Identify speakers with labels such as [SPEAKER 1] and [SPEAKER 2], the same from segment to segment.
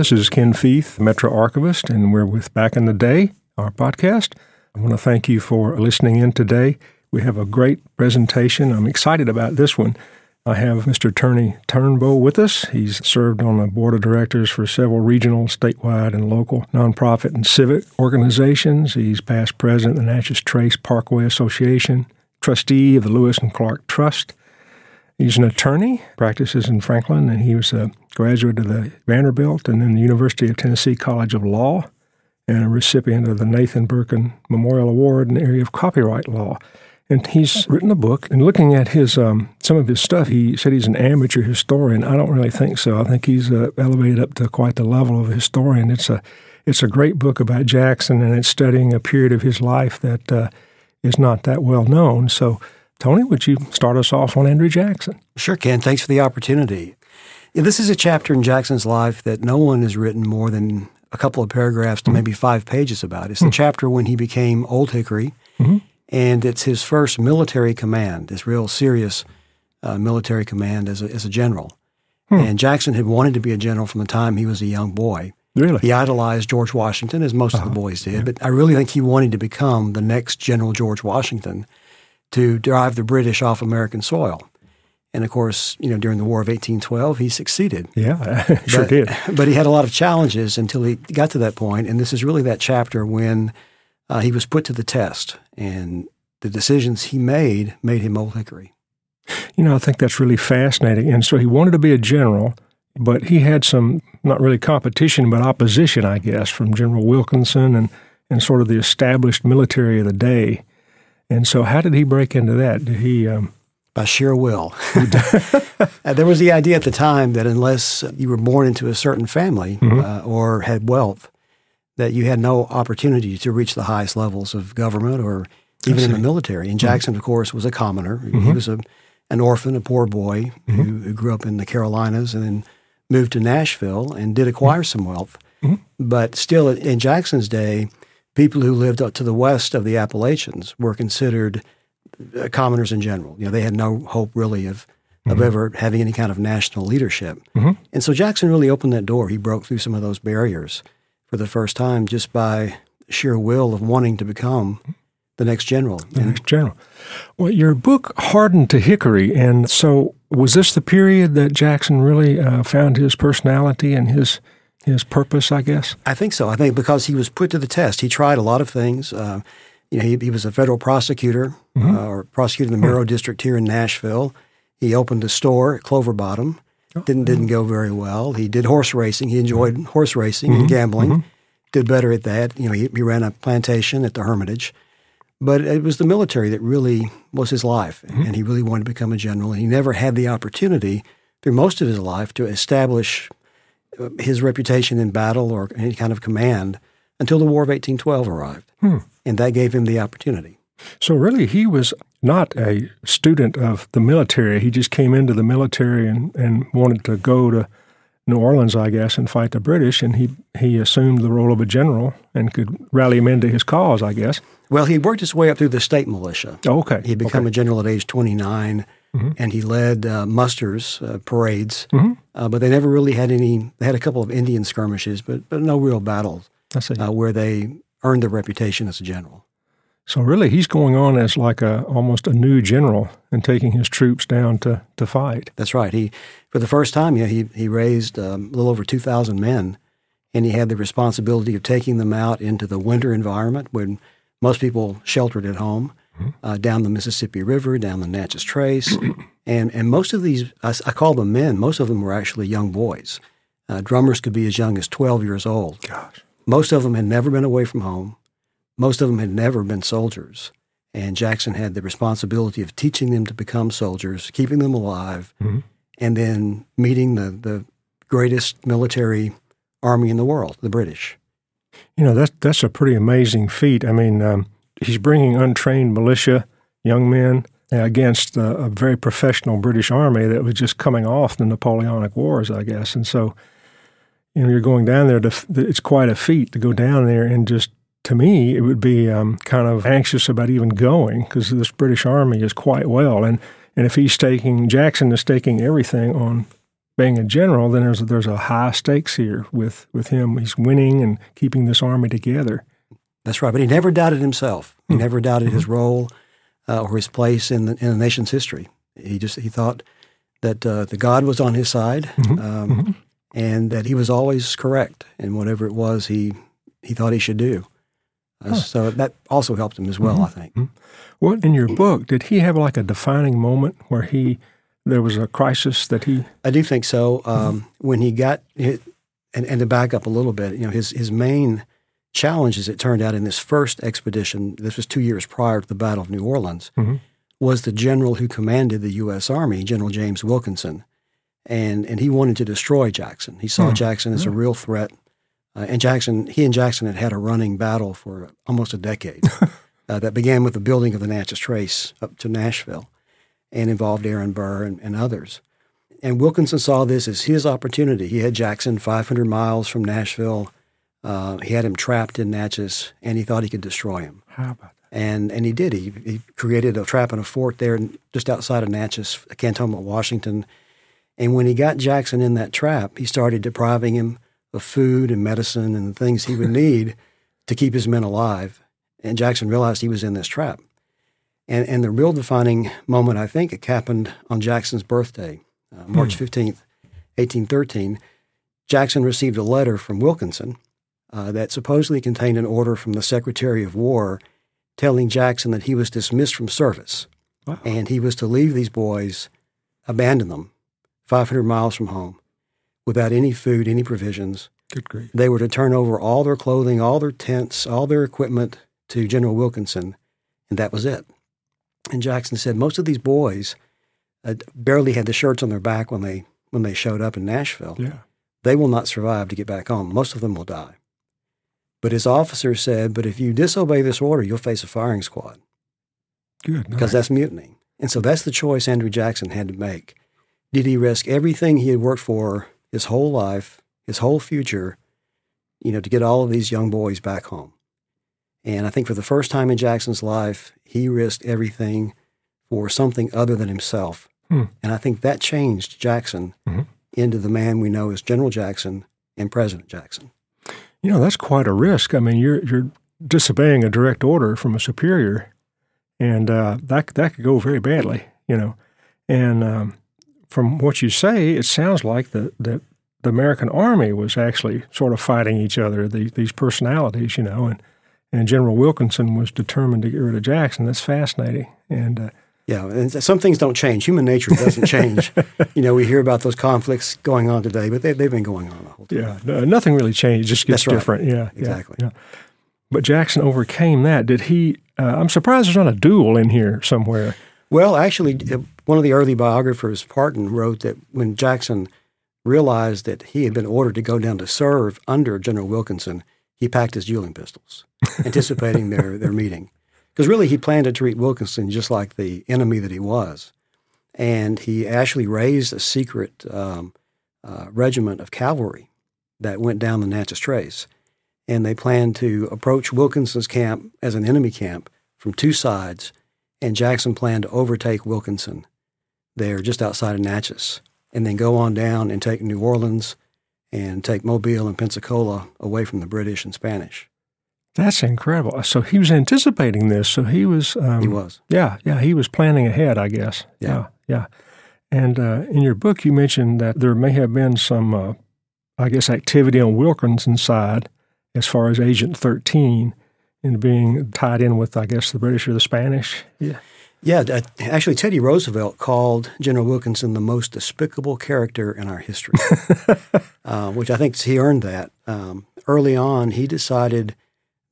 [SPEAKER 1] this is Ken Fieth, Metro Archivist, and we're with Back in the Day, our podcast. I want to thank you for listening in today. We have a great presentation. I'm excited about this one. I have Mr. Tony Turnbow with us. He's served on the board of directors for several regional, statewide, and local nonprofit and civic organizations. He's past president of the Natchez Trace Parkway Association, trustee of the Lewis and Clark Trust. He's an attorney, practices in Franklin, and he was a graduate of the Vanderbilt and then the University of Tennessee College of Law, and a recipient of the Nathan Burkan Memorial Award in the area of copyright law. And he's written a book. And looking at his um, some of his stuff, he said he's an amateur historian. I don't really think so. I think he's uh, elevated up to quite the level of a historian. It's a it's a great book about Jackson, and it's studying a period of his life that uh, is not that well known. So, Tony, would you start us off on Andrew Jackson?
[SPEAKER 2] Sure, Ken. Thanks for the opportunity. This is a chapter in Jackson's life that no one has written more than a couple of paragraphs to mm-hmm. maybe five pages about. It's the mm-hmm. chapter when he became Old Hickory. Mm-hmm and it's his first military command, this real serious uh, military command as a, as a general. Hmm. And Jackson had wanted to be a general from the time he was a young boy.
[SPEAKER 1] Really?
[SPEAKER 2] He idolized George Washington, as most uh-huh. of the uh-huh. boys did, yeah. but I really think he wanted to become the next General George Washington to drive the British off American soil. And of course, you know, during the War of 1812, he succeeded.
[SPEAKER 1] Yeah, sure
[SPEAKER 2] but,
[SPEAKER 1] did.
[SPEAKER 2] But he had a lot of challenges until he got to that point. And this is really that chapter when uh, he was put to the test, and the decisions he made made him Old Hickory.
[SPEAKER 1] You know, I think that's really fascinating. And so he wanted to be a general, but he had some, not really competition, but opposition, I guess, from General Wilkinson and, and sort of the established military of the day. And so, how did he break into that? Did he. Um,
[SPEAKER 2] by sheer will. Uh, there was the idea at the time that unless you were born into a certain family mm-hmm. uh, or had wealth, that you had no opportunity to reach the highest levels of government or even in the military. And mm-hmm. Jackson, mm-hmm. of course, was a commoner. Mm-hmm. He was a, an orphan, a poor boy mm-hmm. who, who, grew up in the Carolinas and then moved to Nashville and did acquire some wealth. Mm-hmm. But still, in Jackson's day, people who lived up to the west of the Appalachians were considered uh, commoners in general. You know, they had no hope really of of mm-hmm. ever having any kind of national leadership. And so Jackson really opened that door. He broke through some of those barriers for the first time just by sheer will of wanting to become the next general.
[SPEAKER 1] The next general. Well, your book hardened to Hickory, and so was this the period that Jackson really uh, found his personality and his his purpose? I guess.
[SPEAKER 2] I think so. I think because he was put to the test. He tried a lot of things. Uh, you know, he, he, was a federal prosecutor mm-hmm. uh, or prosecutor in the Mero mm-hmm. District here in Nashville. He opened a store at Clover Bottom. Oh, didn't didn't go very well. He did horse racing. He enjoyed mm-hmm. horse racing mm-hmm. and gambling. Mm-hmm. Did better at that. You know, he, he, ran a plantation at the Hermitage, but it was the military that really was his life, mm-hmm. and he really wanted to become a general. And he never had the opportunity through most of his life to establish his reputation in battle or any kind of command until the War of 1812 arrived, hmm. and that gave him the opportunity.
[SPEAKER 1] So, really, he was not a student of the military. He just came into the military and, and wanted to go to New Orleans, I guess, and fight the British. And he, he assumed the role of a general and could rally them into his cause, I guess.
[SPEAKER 2] Well, he worked his way up through the state militia.
[SPEAKER 1] Oh, okay.
[SPEAKER 2] He became
[SPEAKER 1] okay.
[SPEAKER 2] a general at age 29. Mm-hmm. And he led uh, musters, uh, parades, mm-hmm. uh, but they never really had any. They had a couple of Indian skirmishes, but but no real battles uh, where they earned their reputation as a general.
[SPEAKER 1] So really, he's going on as like a almost a new general and taking his troops down to, to fight.
[SPEAKER 2] That's right. He for the first time, yeah, he he raised um, a little over two thousand men, and he had the responsibility of taking them out into the winter environment when most people sheltered at home. Uh, down the Mississippi River, down the Natchez Trace, and and most of these I, I, call them men. Most of them were actually young boys. Uh, drummers could be as young as twelve years old.
[SPEAKER 1] Gosh.
[SPEAKER 2] Most of them had never been away from home. Most of them had never been soldiers. And Jackson had the responsibility of teaching them to become soldiers, keeping them alive, mm-hmm. and then meeting the, the greatest military army in the world, the British.
[SPEAKER 1] You know, that's, that's a pretty amazing feat. I mean, um, he's bringing untrained militia, young men, against a, a, very professional British army that was just coming off the Napoleonic Wars, I guess. And so, you know, you're going down there to, it's quite a feat to go down there and just to me, it would be um, kind of anxious about even going because this British Army is quite well. And, and if he's taking, Jackson is taking everything on being a general, then there's there's a high stakes here with with him. He's winning and keeping this army together.
[SPEAKER 2] That's right. But he never doubted himself. He mm-hmm. never doubted his role uh, or his place in the, in the nation's history. He just he thought that uh, the God was on his side, mm-hmm. Um, mm-hmm. and that he was always correct in whatever it was he he thought he should do. Uh, huh. So that also helped him as well, mm-hmm. I think.
[SPEAKER 1] Mm-hmm. What in your book did he have like a defining moment where he there was a crisis that he?
[SPEAKER 2] I do think so. Um, when he got hit, and and to back up a little bit, you know, his his main challenge, as it turned out, in this first expedition, this was two years prior to the Battle of New Orleans, mm-hmm. was the general who commanded the U.S. Army, General James Wilkinson, and and he wanted to destroy Jackson. He saw mm-hmm. Jackson as a real threat, uh, and Jackson, he and Jackson had had a running battle for almost a decade. uh, that began with the building of the Natchez Trace up to Nashville, and involved Aaron Burr and, and others. And Wilkinson saw this as his opportunity. He had Jackson 500 miles from Nashville uh, he had him trapped in Natchez, and he thought he could destroy him.
[SPEAKER 1] How about that?
[SPEAKER 2] And and he did. He, he created a trap and a fort there, just outside of Natchez, Cantonment, Washington. And when he got Jackson in that trap, he started depriving him of food and medicine and the things he would need to keep his men alive. And Jackson realized he was in this trap. And and the real defining moment, I think, it happened on Jackson's birthday, uh, March hmm. fifteenth, eighteen thirteen. Jackson received a letter from Wilkinson uh, that supposedly contained an order from the Secretary of War telling Jackson that he was dismissed from service wow. and he was to leave these boys, abandon them 500 miles from home without any food, any provisions.
[SPEAKER 1] Good grief.
[SPEAKER 2] They were to turn over all their clothing, all their tents, all their equipment to General Wilkinson, and that was it. And Jackson said most of these boys uh, barely had the shirts on their back when they when they showed up in Nashville.
[SPEAKER 1] Yeah.
[SPEAKER 2] They will not survive to get back home. Most of them will die. But his officer said, But if you disobey this order, you'll face a firing squad.
[SPEAKER 1] Good.
[SPEAKER 2] Because that's mutiny. And so that's the choice Andrew Jackson had to make. Did he risk everything he had worked for his whole life, his whole future, you know, to get all of these young boys back home? And I think for the first time in Jackson's life, he risked everything for something other than himself. Hmm. And I think that changed Jackson mm-hmm. into the man we know as General Jackson and President Jackson.
[SPEAKER 1] You know, that's quite a risk. I mean, you're you're disobeying a direct order from a superior, and uh, that that could go very badly. You know, and um, from what you say, it sounds like that the American Army was actually sort of fighting each other. These these personalities, you know, and and General Wilkinson was determined to get rid of Jackson. That's fascinating, and uh,
[SPEAKER 2] yeah, and some things don't change. Human nature doesn't change. you know, we hear about those conflicts going on today, but they, have been going on the whole time.
[SPEAKER 1] Yeah, no, nothing really changed. It just gets
[SPEAKER 2] right.
[SPEAKER 1] different. Yeah,
[SPEAKER 2] exactly.
[SPEAKER 1] Yeah, yeah. But Jackson overcame that. Did he? Uh, I'm surprised there's not a duel in here somewhere.
[SPEAKER 2] Well, actually, uh, one of the early biographers, Parton, wrote that when Jackson realized that he had been ordered to go down to serve under General Wilkinson, he packed his dueling pistols, anticipating their, their meeting. Because really, he planned to treat Wilkinson just like the enemy that he was. And he actually raised a secret um, uh, regiment of cavalry that went down the Natchez Trace. And they planned to approach Wilkinson's camp as an enemy camp from two sides. And Jackson planned to overtake Wilkinson there just outside of Natchez and then go on down and take New Orleans and take Mobile and Pensacola away from the British and Spanish.
[SPEAKER 1] That's incredible. So he was anticipating this. So he was.
[SPEAKER 2] Um, he was.
[SPEAKER 1] Yeah, yeah. He was planning ahead, I guess. Yeah, yeah. yeah. And uh, in your book, you mentioned that there may have been some, uh, I guess, activity on Wilkinson's side as far as Agent 13 and being tied in with, I guess, the British or the Spanish.
[SPEAKER 2] Yeah. Yeah, uh, actually, Teddy Roosevelt called General Wilkinson the most despicable character in our history, uh, which I think he earned that. Um, early on, he decided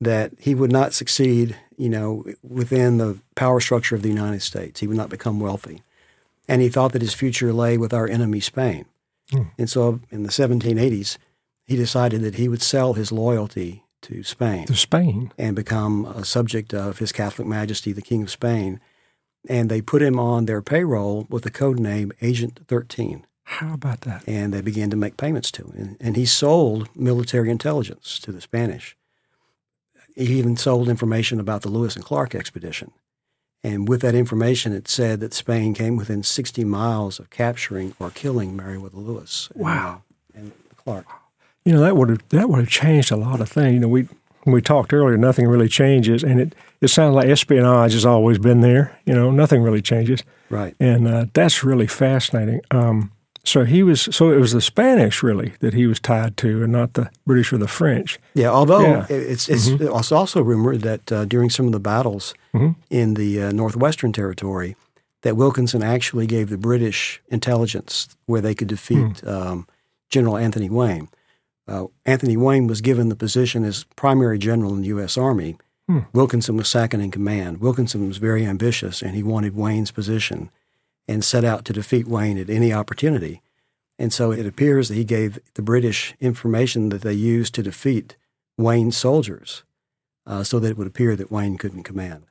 [SPEAKER 2] that he would not succeed, you know, within the power structure of the United States. He would not become wealthy. And he thought that his future lay with our enemy, Spain. Mm. And so in the 1780s, he decided that he would sell his loyalty to Spain.
[SPEAKER 1] To Spain.
[SPEAKER 2] And become a subject of His Catholic Majesty, the King of Spain. And they put him on their payroll with the code name Agent 13.
[SPEAKER 1] How about that?
[SPEAKER 2] And they began to make payments to him. And, and he sold military intelligence to the Spanish. He even sold information about the Lewis and Clark expedition. And with that information, it said that Spain came within 60 miles of capturing or killing Meriwether Lewis. And,
[SPEAKER 1] Wow.
[SPEAKER 2] uh, and Clark.
[SPEAKER 1] You know that would have that would have changed a lot of things. You know, we when we talked earlier, nothing really changes, and it it sounds like espionage has always been there. You know, nothing really changes,
[SPEAKER 2] Right.
[SPEAKER 1] and uh, that's really fascinating. Um, so he was so it was the Spanish really that he was tied to, and not the British or the French.
[SPEAKER 2] Yeah, although
[SPEAKER 1] Yeah. Mm-hmm.
[SPEAKER 2] it's it's it's also rumored that uh, during some of the battles in the uh, northwestern territory, that Wilkinson actually gave the British intelligence where they could defeat
[SPEAKER 1] Hmm.
[SPEAKER 2] um, General Anthony Wayne. Uh, Anthony Wayne was given the position as primary general in the U.S. Army.
[SPEAKER 1] Hmm.
[SPEAKER 2] Wilkinson was second in command. Wilkinson was very ambitious, and he wanted Wayne's position, and set out to defeat Wayne at any opportunity. And so it appears that he gave the British information that they used to defeat Wayne's soldiers uh, so that it would appear that Wayne couldn't command.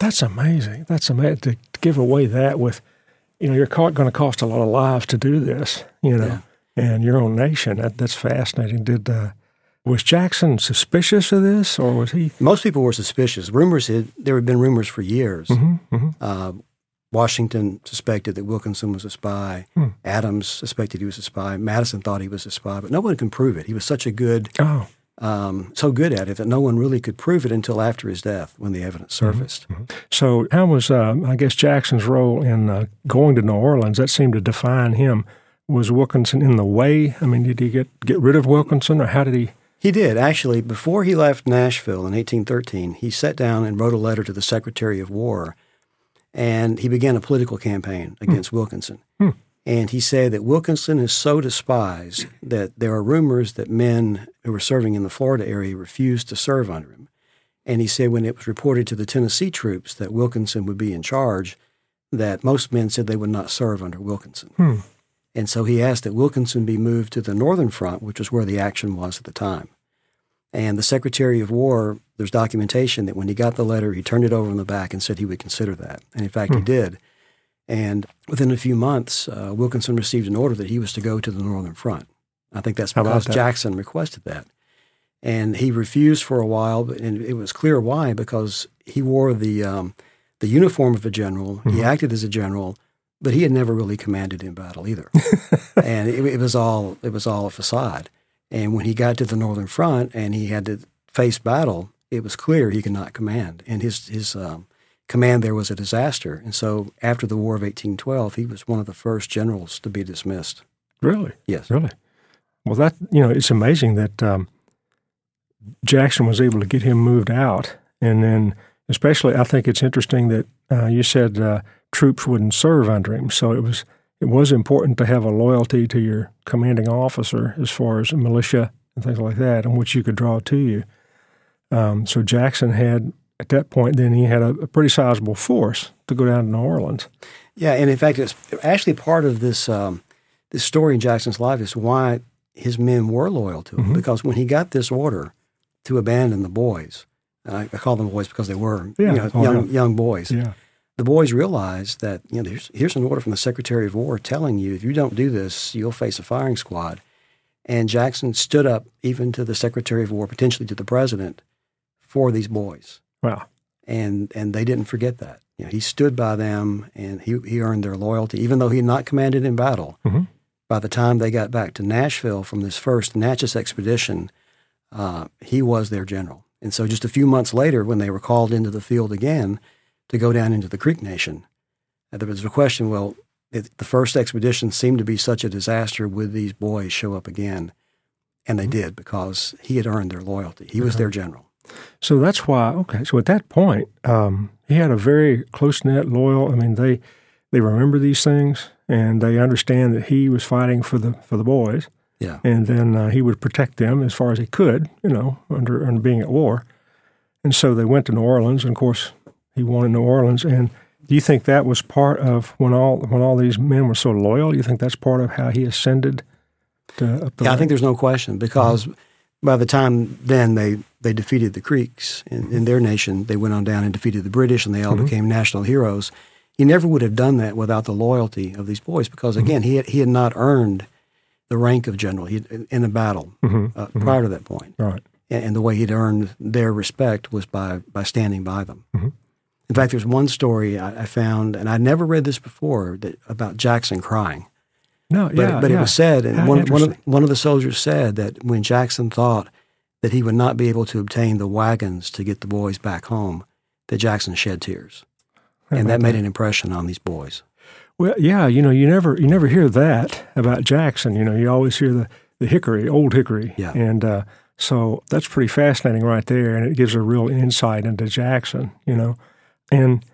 [SPEAKER 1] That's amazing. That's amazing to, give away that with, you know, you're going to cost a lot of lives to do this. You know, and your own nation. That, that's fascinating. Did uh, was Jackson suspicious of this, or was he?
[SPEAKER 2] Most people were suspicious. Rumors had there had been rumors for years.
[SPEAKER 1] Mm-hmm,
[SPEAKER 2] Uh, Washington suspected that Wilkinson was a spy.
[SPEAKER 1] Hmm.
[SPEAKER 2] Adams suspected he was a spy. Madison thought he was a spy, but no one can prove it. He was such a good,
[SPEAKER 1] Oh,
[SPEAKER 2] um, so good at it that no one really could prove it until after his death, when the evidence
[SPEAKER 1] Mm-hmm.
[SPEAKER 2] surfaced.
[SPEAKER 1] so how was um, I guess Jackson's role in uh, going to New Orleans? That seemed to define him. Was Wilkinson in the way? I mean, did he get get rid of Wilkinson, or how did he?
[SPEAKER 2] He did actually. Before he left Nashville in 1813, he sat down and wrote a letter to the Secretary of War, and he began a political campaign against Wilkinson. And he said that Wilkinson is so despised that there are rumors that men who were serving in the Florida area refused to serve under him. And he said when it was reported to the Tennessee troops that Wilkinson would be in charge, that most men said they would not serve under Wilkinson.
[SPEAKER 1] Hmm.
[SPEAKER 2] And so he asked that Wilkinson be moved to the northern front, which was where the action was at the time. And the Secretary of War, there's documentation that when he got the letter, he turned it over in the back and said he would consider that. And in fact, he did. And within a few months, uh, Wilkinson received an order that he was to go to the northern front. I think that's because
[SPEAKER 1] that?
[SPEAKER 2] Jackson requested that. And he refused for a while, and it was clear why, because he wore the, um, the uniform of a general. He acted as a general, but he had never really commanded in battle either. and it, it was all it was all a facade. And when he got to the northern front and he had to face battle, it was clear he could not command, and his his um, command there was a disaster. And so after the War of 1812, he was one of the first generals to be dismissed.
[SPEAKER 1] Really?
[SPEAKER 2] Yes.
[SPEAKER 1] Really? Well, that you know, it's amazing that um, Jackson was able to get him moved out, and then especially, I think it's interesting that uh, you said uh, troops wouldn't serve under him, so it was it was important to have a loyalty to your commanding officer as far as militia and things like that, in which you could draw to you. Um, so Jackson had at that point, then he had a, a pretty sizable force to go down to New Orleans.
[SPEAKER 2] Yeah, and in fact, it's actually part of this um, this story in Jackson's life is why his men were loyal to him. Because when he got this order to abandon the boys, and I, I call them boys because they were
[SPEAKER 1] Yeah.
[SPEAKER 2] you know,
[SPEAKER 1] Oh,
[SPEAKER 2] young
[SPEAKER 1] yeah.
[SPEAKER 2] young boys.
[SPEAKER 1] Yeah.
[SPEAKER 2] The boys realized that you know here's, here's an order from the Secretary of War telling you if you don't do this, you'll face a firing squad. And Jackson stood up even to the Secretary of War, potentially to the president, for these boys
[SPEAKER 1] Wow.
[SPEAKER 2] and and they didn't forget that. You know, he stood by them, and he he earned their loyalty, even though he had not commanded in battle.
[SPEAKER 1] Mhm.
[SPEAKER 2] By the time they got back to Nashville from this first Natchez expedition, uh, he was their general. And so, just a few months later, when they were called into the field again to go down into the Creek Nation, uh, there was a question: Well, it, the first expedition seemed to be such a disaster. Would these boys show up again? And they did because he had earned their loyalty. He was their general.
[SPEAKER 1] So that's why. Okay, so at that point, um, he had a very close knit, loyal. I mean, they they remember these things and they understand that he was fighting for the for the boys,
[SPEAKER 2] Yeah.
[SPEAKER 1] and then uh, he would protect them as far as he could, you know, under under being at war. And so they went to New Orleans, and of course, he won in New Orleans. And do you think that was part of when all when all these men were so loyal? Do you think that's part of how he ascended to up the
[SPEAKER 2] Yeah, I think there's no question because by the time then they, they defeated the Creeks in, in their nation, they went on down and defeated the British and they all mm-hmm. became national heroes. He never would have done that without the loyalty of these boys because, mm-hmm. again, he, had, he had not earned the rank of general he, in a battle mm-hmm. uh, prior to that point.
[SPEAKER 1] right.
[SPEAKER 2] And, and the way he'd earned their respect was by, by standing by them. In fact, there's one story I, I found, and I'd never read this before, that, about Jackson crying.
[SPEAKER 1] No,
[SPEAKER 2] But,
[SPEAKER 1] yeah,
[SPEAKER 2] but
[SPEAKER 1] yeah.
[SPEAKER 2] it was said, and
[SPEAKER 1] How
[SPEAKER 2] one, one, of, one of the soldiers said that when Jackson thought that he would not be able to obtain the wagons to get the boys back home, that Jackson shed tears. And that made an impression on these boys.
[SPEAKER 1] Well, yeah, you know, you never you never hear that about Jackson. You know, you always hear the the Hickory, old Hickory,
[SPEAKER 2] Yeah.
[SPEAKER 1] and uh, so that's pretty fascinating right there, and it gives a real insight into Jackson. You know, and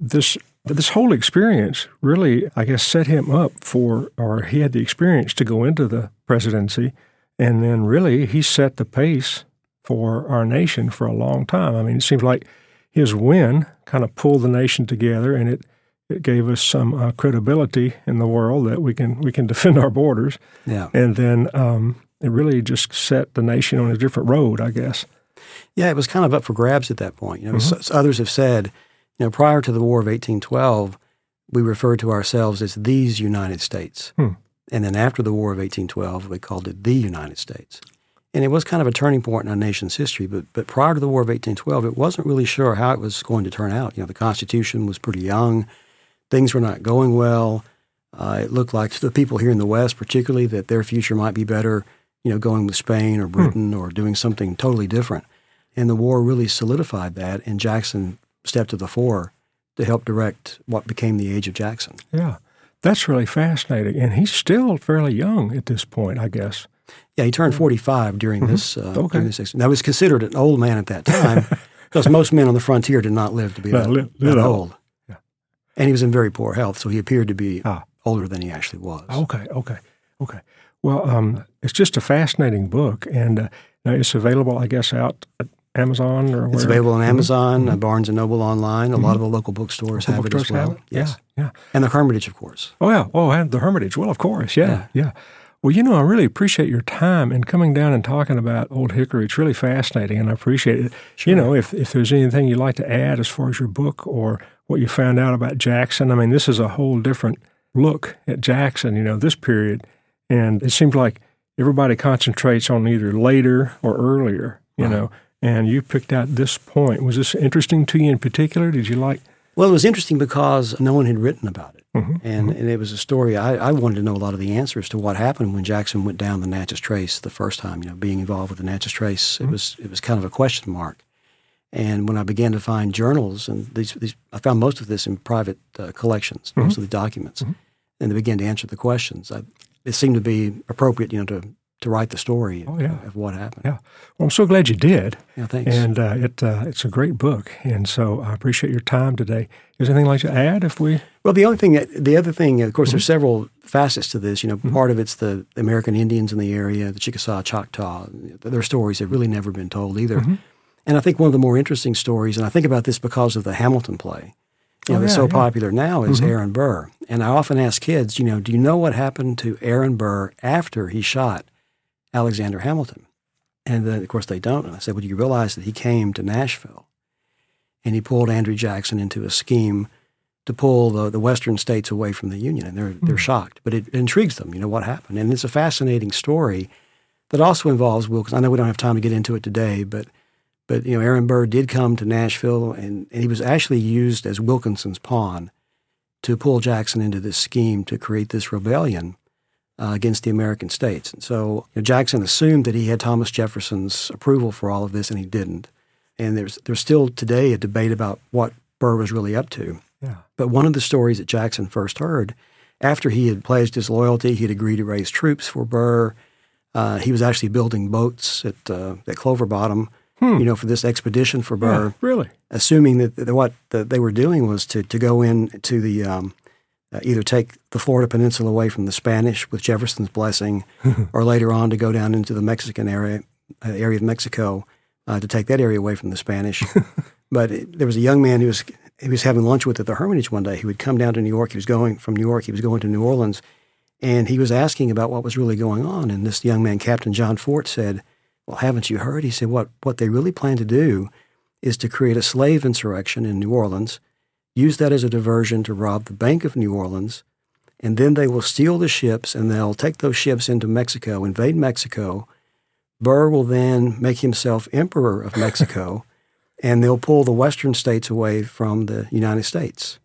[SPEAKER 1] this this whole experience really, I guess, set him up for, or he had the experience to go into the presidency, and then really he set the pace for our nation for a long time. I mean, it seems like his win kind of pulled the nation together, and it it gave us some uh, credibility in the world that we can we can defend our borders,
[SPEAKER 2] Yeah.
[SPEAKER 1] and then um, it really just set the nation on a different road, I guess.
[SPEAKER 2] Yeah, it was kind of up for grabs at that point. You know,
[SPEAKER 1] Mm-hmm.
[SPEAKER 2] s- others have said, you know, prior to the War of 1812, we referred to ourselves as these United States.
[SPEAKER 1] Hmm.
[SPEAKER 2] And then after the War of 1812, we called it the United States. And it was kind of a turning point in our nation's history. But, but prior to the War of 1812, it wasn't really sure how it was going to turn out. You know, the Constitution was pretty young. Things were not going well. Uh, it looked like to the people here in the West, particularly, that their future might be better, you know, going with Spain or Britain or doing something totally different. And the war really solidified that, and Jackson stepped to the fore to help direct what became the Age of Jackson.
[SPEAKER 1] Yeah, that's really fascinating, and he's still fairly young at this point, I guess.
[SPEAKER 2] Yeah, he turned 45 during this. Uh,
[SPEAKER 1] Mm-hmm. Okay.
[SPEAKER 2] during this. Now, he was considered an old man at that time because most men on the frontier did not live to be that,
[SPEAKER 1] li-
[SPEAKER 2] that old.
[SPEAKER 1] Yeah.
[SPEAKER 2] And he was in very poor health, so he appeared to be
[SPEAKER 1] Ah.
[SPEAKER 2] older than he actually was.
[SPEAKER 1] Okay, okay, okay. Well, um, it's just a fascinating book, and uh, now it's available, I guess, out Amazon or
[SPEAKER 2] It's
[SPEAKER 1] where
[SPEAKER 2] available on mm-hmm. Amazon, uh, mm-hmm. Barnes and Noble online. A lot of mm-hmm. the local bookstores have it as well.
[SPEAKER 1] have it?
[SPEAKER 2] Yes,
[SPEAKER 1] Yeah, yeah.
[SPEAKER 2] and the Hermitage, of course.
[SPEAKER 1] Oh yeah. Oh, and the Hermitage. Well, of course. Yeah, yeah. Well, you know, I really appreciate your time and coming down and talking about Old Hickory. It's really fascinating, and I appreciate it. You know, if if there's anything you'd like to add as far as your book or what you found out about Jackson, I mean, this is a whole different look at Jackson. You know, this period, and it seems like everybody concentrates on either later or earlier. You know, and you picked out this point. Was this interesting to you in particular? Did you like?
[SPEAKER 2] Well, it was interesting because no one had written about it.
[SPEAKER 1] Mm-hmm.
[SPEAKER 2] And, and it was a story. I, I wanted to know a lot of the answers to what happened when Jackson went down the Natchez Trace the first time. You know, being involved with the Natchez Trace,
[SPEAKER 1] Mm-hmm.
[SPEAKER 2] it was it was kind of a question mark. And when I began to find journals, and these, these I found most of this in private uh, collections,
[SPEAKER 1] Mm-hmm.
[SPEAKER 2] most of the documents, and they began to answer the questions. I, it seemed to be appropriate, you know, to to write the story
[SPEAKER 1] Oh, yeah.
[SPEAKER 2] of what happened.
[SPEAKER 1] Yeah. Well, I'm so glad you did.
[SPEAKER 2] Yeah, thanks.
[SPEAKER 1] And uh, it uh, it's a great book, and so I appreciate your time today. Is there anything like to add? If we
[SPEAKER 2] Well, the only thing, that, the other thing, of course,
[SPEAKER 1] Mm-hmm.
[SPEAKER 2] there's several facets to this. You know, part of it's the American Indians in the area, the Chickasaw, Choctaw. Their stories have really never been told either.
[SPEAKER 1] Mm-hmm.
[SPEAKER 2] And I think one of the more interesting stories, and I think about this because of the Hamilton play, you know,
[SPEAKER 1] Oh,
[SPEAKER 2] that's
[SPEAKER 1] yeah,
[SPEAKER 2] so
[SPEAKER 1] yeah. Mm-hmm.
[SPEAKER 2] popular now, is Aaron Burr. And I often ask kids, you know, do you know what happened to Aaron Burr after he shot Alexander Hamilton? And then, of course, they don't. And I said, well, do you realize that he came to Nashville and he pulled Andrew Jackson into a scheme to pull the, the western states away from the Union, and they're they're hmm. shocked. But it intrigues them, you know, what happened, and it's a fascinating story that also involves Wilkins. I know we don't have time to get into it today, but but you know, Aaron Burr did come to Nashville, and, and he was actually used as Wilkinson's pawn to pull Jackson into this scheme to create this rebellion uh, against the American states. And so you know, Jackson assumed that he had Thomas Jefferson's approval for all of this, and he didn't. And there's there's still today a debate about what Burr was really up to.
[SPEAKER 1] yeah
[SPEAKER 2] But one of the stories that Jackson first heard, after he had pledged his loyalty, he had agreed to raise troops for Burr. Uh, he was actually building boats at uh, at Clover Bottom, you know, for this expedition for Burr,
[SPEAKER 1] yeah, really
[SPEAKER 2] assuming that, that what that they were doing was to to go in to the um, uh, either take the Florida Peninsula away from the Spanish with Jefferson's blessing, or later on to go down into the Mexican area uh, area of Mexico uh, to take that area away from the Spanish. but it, there was a young man who was he was having lunch with at the Hermitage one day. He would come down to New York. He was going from New York. He was going to New Orleans, and he was asking about what was really going on. And this young man, Captain John Fort, said, "Well, haven't you heard?" He said, "What what they really plan to do is to create a slave insurrection in New Orleans, use that as a diversion to rob the Bank of New Orleans." And then they will steal the ships and they'll take those ships into Mexico, invade Mexico. Burr will then make himself emperor of Mexico and they'll pull the western states away from the United States.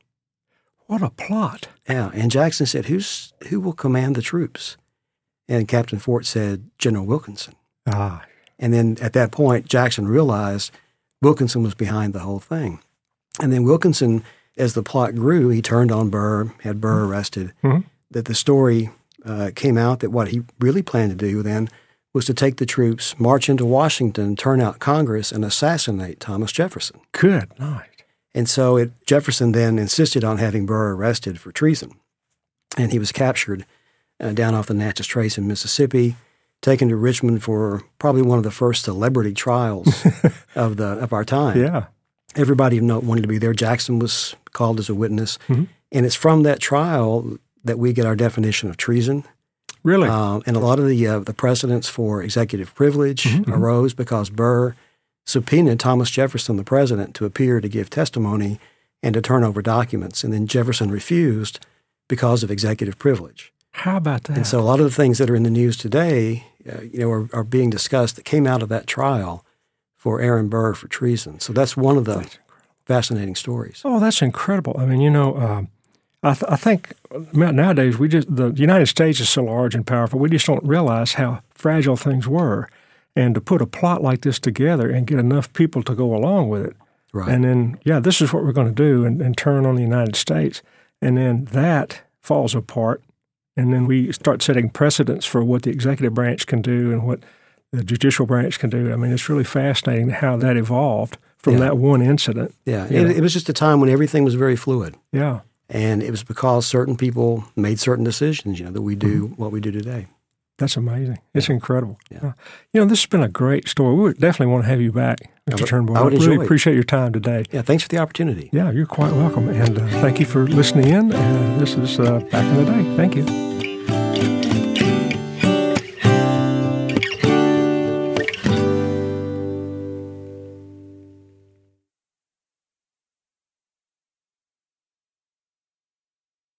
[SPEAKER 1] What a plot.
[SPEAKER 2] Yeah, and Jackson said, "Who's who will command the troops?" And Captain Fort said, "General Wilkinson."
[SPEAKER 1] Ah,
[SPEAKER 2] And then at that point, Jackson realized Wilkinson was behind the whole thing. And then Wilkinson, as the plot grew, he turned on Burr, had Burr arrested.
[SPEAKER 1] Mhm.
[SPEAKER 2] That the story uh, came out that what he really planned to do then was to take the troops, march into Washington, turn out Congress, and assassinate Thomas Jefferson.
[SPEAKER 1] good night.
[SPEAKER 2] And so it, Jefferson then insisted on having Burr arrested for treason. And he was captured uh, down off the Natchez Trace in Mississippi, taken to Richmond for probably one of the first celebrity trials of the of our time.
[SPEAKER 1] Yeah.
[SPEAKER 2] Everybody of note wanted to be there. Jackson was called as a witness.
[SPEAKER 1] Mhm.
[SPEAKER 2] And it's from that trial that we get our definition of treason.
[SPEAKER 1] Really?
[SPEAKER 2] Um, and a lot of the uh, the precedents for executive privilege
[SPEAKER 1] Mhm.
[SPEAKER 2] arose because Burr subpoenaed Thomas Jefferson, the president, to appear to give testimony and to turn over documents, and then Jefferson refused because of executive privilege.
[SPEAKER 1] How about that?
[SPEAKER 2] And so a lot of the things that are in the news today, uh, you know, are, are being discussed that came out of that trial for Aaron Burr for treason. So that's one of the fascinating stories.
[SPEAKER 1] Oh, that's incredible. I mean, you know, um, I, th- I think nowadays we just the United States is so large and powerful. We just don't realize how fragile things were, and to put a plot like this together and get enough people to go along with it,
[SPEAKER 2] Right.
[SPEAKER 1] and then yeah, this is what we're going to do, and, and turn on the United States, and then that falls apart, and then we start setting precedents for what the executive branch can do and what the judicial branch can do. I mean, it's really fascinating how that evolved from
[SPEAKER 2] Yeah.
[SPEAKER 1] that one incident.
[SPEAKER 2] yeah. It, it was just a time when everything was very fluid.
[SPEAKER 1] Yeah.
[SPEAKER 2] And it was because certain people made certain decisions, you know, that we do
[SPEAKER 1] Mm-hmm.
[SPEAKER 2] what we do today.
[SPEAKER 1] That's amazing. It's incredible.
[SPEAKER 2] Yeah.
[SPEAKER 1] Uh, you know, this has been a great story. We definitely want to have you back, Mr.
[SPEAKER 2] would-
[SPEAKER 1] Turnbow.
[SPEAKER 2] I would
[SPEAKER 1] really
[SPEAKER 2] enjoy it.
[SPEAKER 1] appreciate your time today.
[SPEAKER 2] Yeah, thanks for the opportunity.
[SPEAKER 1] Yeah, you're quite welcome. And uh, thank you for listening in. And this is uh, Back in the Day. Thank you.